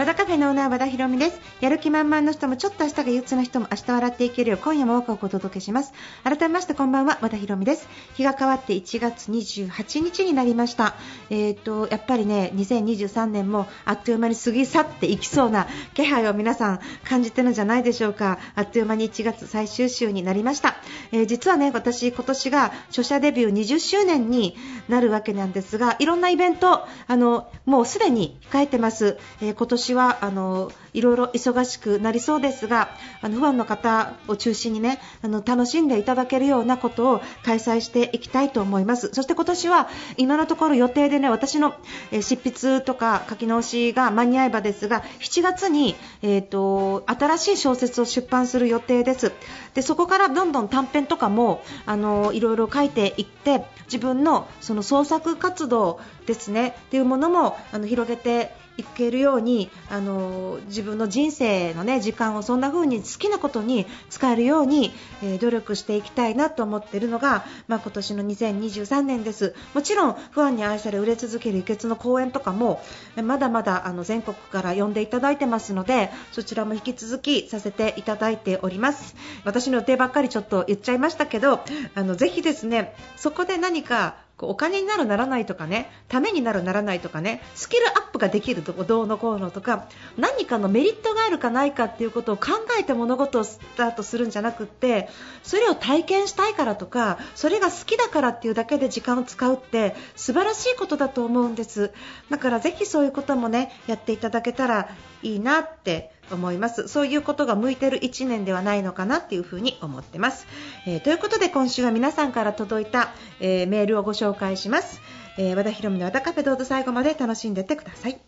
和田カフェのオーナー和田博美です。やる気満々の人もちょっと明日が憂鬱な人も明日笑っていけるよ。う今夜も多くお届けします。改めましてこんばんは和田博美です。日が変わって1月28日になりました。えっ、とやっぱりね2023年もあっという間に過ぎ去っていきそうな気配を皆さん感じてるんじゃないでしょうか。あっという間に1月最終週になりました、えー実はね私今年が著者デビュー20周年になるわけなんですがいろんなイベントあのもうすでに控えてます、えー今年はあのいろいろ忙しくなりそうですがあのファンの方を中心にねあの楽しんでいただけるようなことを開催していきたいと思います。そして今年は今のところ予定でね私の、え執筆とか書き直しが間に合えばですが7月に、えー、と新しい小説を出版する予定です。でそこからどんどん短編とかもあのいろいろ書いていって自分のその創作活動ですねっていうものもあの広げていけるようにあの自自分の人生の、ね、時間をそんな風に好きなことに使えるように、えー努力していきたいなと思っているのが、まあ、今年の2023年です。もちろんファンに愛され売れ続ける輸血の公演とかもまだまだあの全国から呼んでいただいてますのでそちらも引き続きさせていただいております。私の予定ばっかりちょっと言っちゃいましたけどあのぜひですねそこで何かお金になるならないとかねためになるならないとかねスキルアップができるとどうのこうのとか何かのメリットがあるかないかっていうことを考えて物事をスタートするんじゃなくってそれを体験したいからとかそれが好きだからっていうだけで時間を使うって素晴らしいことだと思うんです。だからぜひそういうこともねやっていただけたらいいなって思います。そういうことが向いてる1年ではないのかなっていうふうに思ってます、えーということで今週は皆さんから届いた、えーメールをご紹介します、えー和田博美の和田カフェどうぞ最後まで楽しんでってください。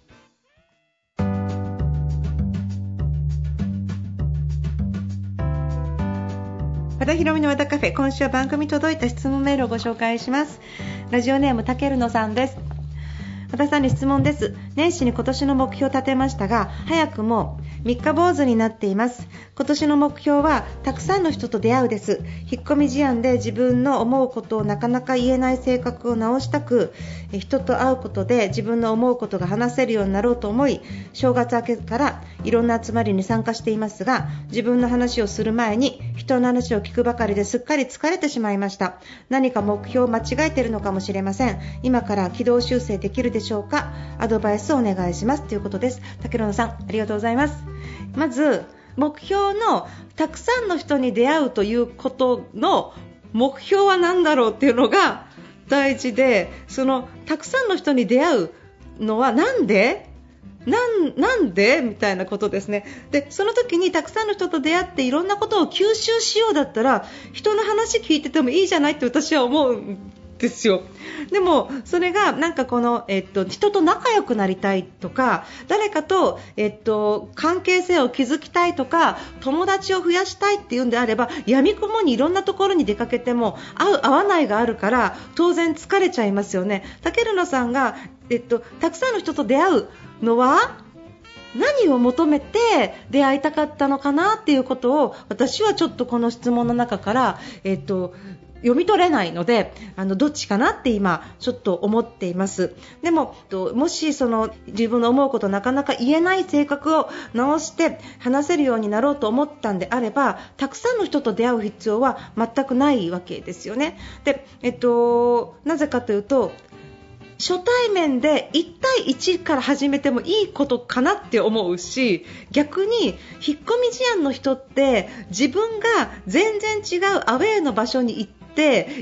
和田博美の和田カフェ今週は番組届いた質問メールをご紹介します。ラジオネームたけるのさんです。和田さんに質問です。年始に今年の目標を立てましたが早くも三日坊主になっています。今年の目標はたくさんの人と出会うです。引っ込み思案で自分の思うことをなかなか言えない性格を直したく人と会うことで自分の思うことが話せるようになろうと思い正月明けからいろんな集まりに参加していますが自分の話をする前に人の話を聞くばかりですっかり疲れてしまいました。何か目標を間違えているのかもしれません。今から軌道修正できるでしょうか？アドバイスをお願いします。ということです。竹野さんありがとうございます。まず目標のたくさんの人に出会うということの目標は何だろうっていうのが大事でそのたくさんの人に出会うのはなんで？なんなんで？みたいなことですね。でその時にたくさんの人と出会っていろんなことを吸収しようだったら人の話聞いててもいいじゃないって私は思うですよでもそれがなんかこの、えっと、人と仲良くなりたいとか誰かと、えっと、関係性を築きたいとか友達を増やしたいっていうんであれば闇雲にいろんなところに出かけても合う合わないがあるから当然疲れちゃいますよね。竹野さんが、えっと、たくさんの人と出会うのは何を求めて出会いたかったのかなっていうことを私はちょっとこの質問の中から、えっと、読み取れないのであのどっちかなって今ちょっと思っています。でもともしその自分の思うことなかなか言えない性格を直して話せるようになろうと思ったんであればたくさんの人と出会う必要は全くないわけですよね。で、えっと、なぜかというと初対面で1対1から始めてもいいことかなって思うし逆に引っ込み思案の人って自分が全然違うアウェーの場所に行って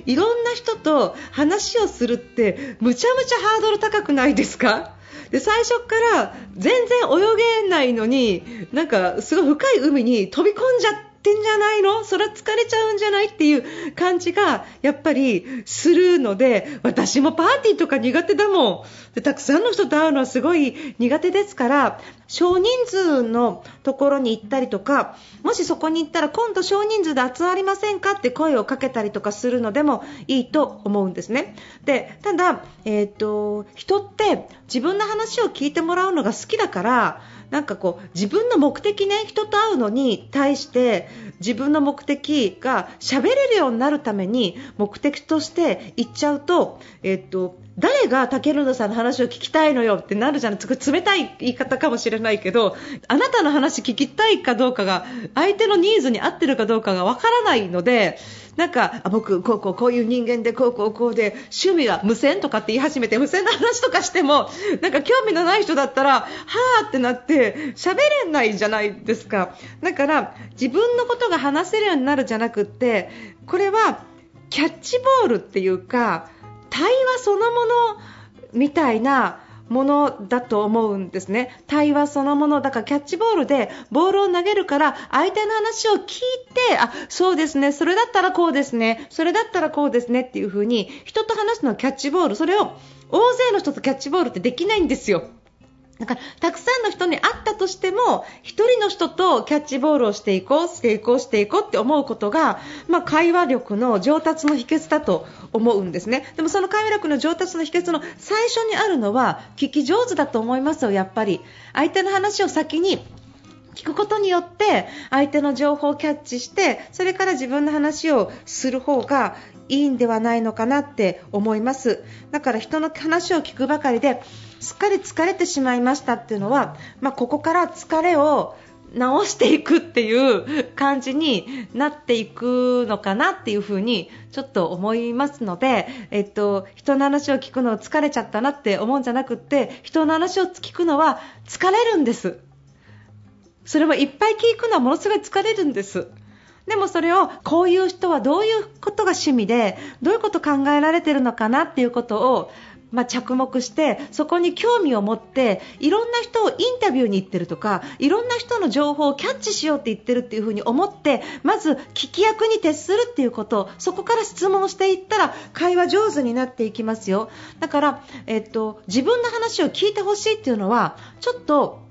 いろんな人と話をするってむちゃむちゃハードル高くないですか？で最初から全然泳げないのになんかすごい深い海に飛び込んじゃってってんじゃないの？それは疲れちゃうんじゃない？っていう感じがやっぱりするので私もパーティーとか苦手だもん。でたくさんの人と会うのはすごい苦手ですから少人数のところに行ったりとかもしそこに行ったら今度少人数で集まりませんか？って声をかけたりとかするのでもいいと思うんですね。でただ、えーと、人って自分の話を聞いてもらうのが好きだからなんかこう自分の目的ね人と会うのに対して自分の目的が喋れるようになるために目的として言っちゃうと,、えーと誰が竹野さんの話を聞きたいのよってなるじゃないすか冷たい言い方かもしれないけどあなたの話聞きたいかどうかが相手のニーズに合ってるかどうかがわからないのでなんか僕こうこうこういう人間でこうこうこうで趣味は無線とかって言い始めて無線の話とかしてもなんか興味のない人だったらはあってなって喋れないじゃないですか。だから自分のことが話せるようになるじゃなくってこれはキャッチボールっていうか対話そのものみたいなものだと思うんですね。対話そのものだからキャッチボールでボールを投げるから相手の話を聞いてあそうですねそれだったらこうですねそれだったらこうですねっていう風に人と話すのはキャッチボールそれを大勢の人とキャッチボールってできないんですよ。だからたくさんの人に会ったとしても1人の人とキャッチボールをしていこうしていこうしていこうって思うことが、まあ、会話力の上達の秘訣だと思うんですね。でもその会話力の上達の秘訣の最初にあるのは聞き上手だと思いますよ、やっぱり。相手の話を先に聞くことによって相手の情報をキャッチしてそれから自分の話をする方がいいんではないのかなって思います。だから人の話を聞くばかりですっかり疲れてしまいましたっていうのは、まあ、ここから疲れを直していくっていう感じになっていくのかなっていうふうにちょっと思いますので、えっと、人の話を聞くのを疲れちゃったなって思うんじゃなくって人の話を聞くのは疲れるんです。それはいっぱい聞くのはものすごい疲れるんです。でもそれをこういう人はどういうことが趣味でどういうこと考えられてるのかなっていうことをまあ、着目してそこに興味を持っていろんな人をインタビューに行ってるとかいろんな人の情報をキャッチしようって言ってるっていうふに思ってまず聞き役に徹するっていうことそこから質問していったら会話上手になっていきますよ。だから、えっと、自分の話を聞いてほしいっていうのはちょっと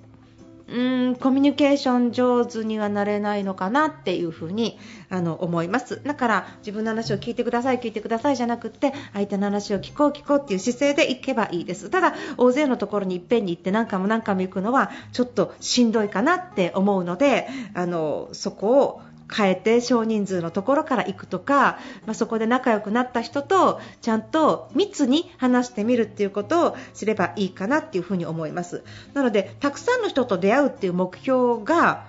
うんコミュニケーション上手にはなれないのかなっていうふうにあの思います。だから自分の話を聞いてください聞いてくださいじゃなくって相手の話を聞こう聞こうっていう姿勢で行けばいいです。ただ大勢のところにいっぺんに行って何回も何回も行くのはちょっとしんどいかなって思うのであのそこを変えて少人数のところから行くとか、まあ、そこで仲良くなった人とちゃんと密に話してみるっていうことをすればいいかなっていうふに思います。なのでたくさんの人と出会うっていう目標が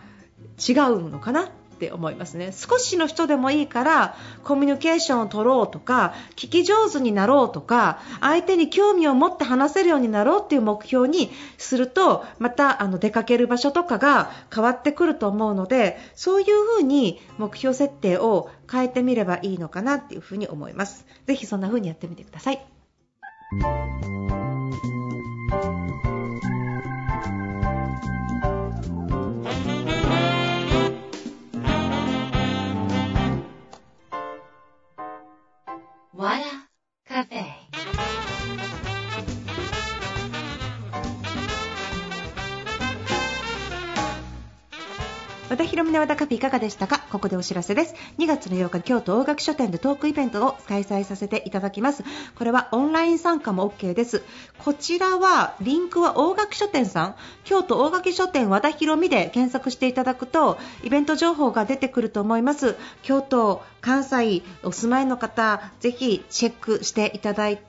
違うのかな。って思いますね少しの人でもいいからコミュニケーションを取ろうとか聞き上手になろうとか相手に興味を持って話せるようになろうっていう目標にするとまたあの出かける場所とかが変わってくると思うのでそういうふうに目標設定を変えてみればいいのかなっていうふうに思いますぜひそんな風にやってみてください。和田博美の和田カフェいかがでしたか？ここでお知らせです。2月の8日京都大垣書店でトークイベントを開催させていただきます。これはオンライン参加も OK です。こちらはリンクは大垣書店さん。京都大垣書店和田博美で検索していただくとイベント情報が出てくると思います。京都関西お住まいの方ぜひチェックしていただい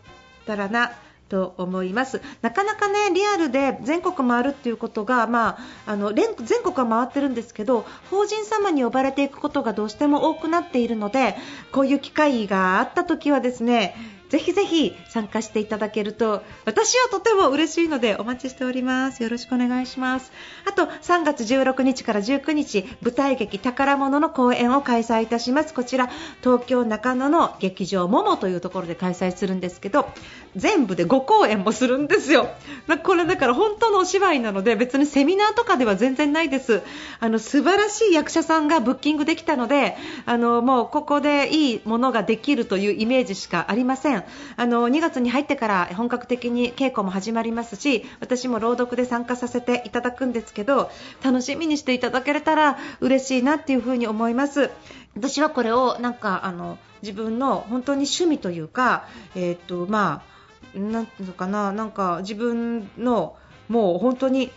たらな。と思います。なかなかねリアルで全国回るっていうことが、まあ、あの全国は回ってるんですけど法人様に呼ばれていくことがどうしても多くなっているのでこういう機会があった時はですねぜひぜひ参加していただけると私はとても嬉しいのでお待ちしております。よろしくお願いします。あと3月16日から19日舞台劇宝物の公演を開催いたします。こちら東京中野の劇場ももというところで開催するんですけど全部で5公演もするんですよ。これだから本当のお芝居なので別にセミナーとかでは全然ないです。あの素晴らしい役者さんがブッキングできたのであのもうここでいいものができるというイメージしかありません。あの2月に入ってから本格的に稽古も始まりますし私も朗読で参加させていただくんですけど楽しみにしていただけたら嬉しいなっていうふうに思います。私はこれをなんかあの自分の本当に趣味というか、えーとまあ、なんていうのかななんか自分のもう本当に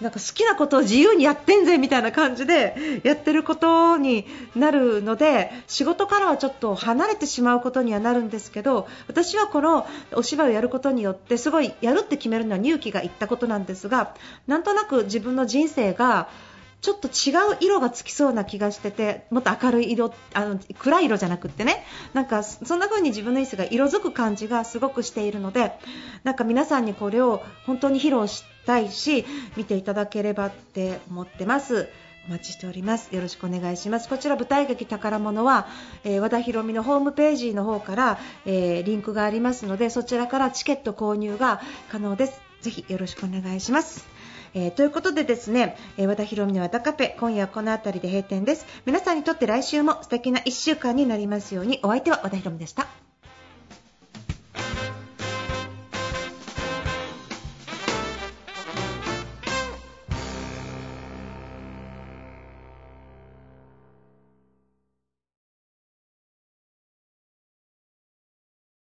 なんか好きなことを自由にやってんぜみたいな感じでやってることになるので仕事からはちょっと離れてしまうことにはなるんですけど私はこのお芝居をやることによってすごいやるって決めるのは勇気がいったことなんですがなんとなく自分の人生がちょっと違う色がつきそうな気がしててもっと明るい色あの暗い色じゃなくってねなんかそんな風に自分の意思が色づく感じがすごくしているのでなんか皆さんにこれを本当に披露したいし見ていただければって思ってます。お待ちしております。よろしくお願いします。こちら舞台劇宝物は、えー、和田博美のホームページの方から、えー、リンクがありますので、そちらからチケット購入が可能です。ぜひよろしくお願いします。えー、ということでですね、えー、和田博美の和田カフェ今夜はこの辺りで閉店です。皆さんにとって来週も素敵な1週間になりますように。お相手は和田博美でした。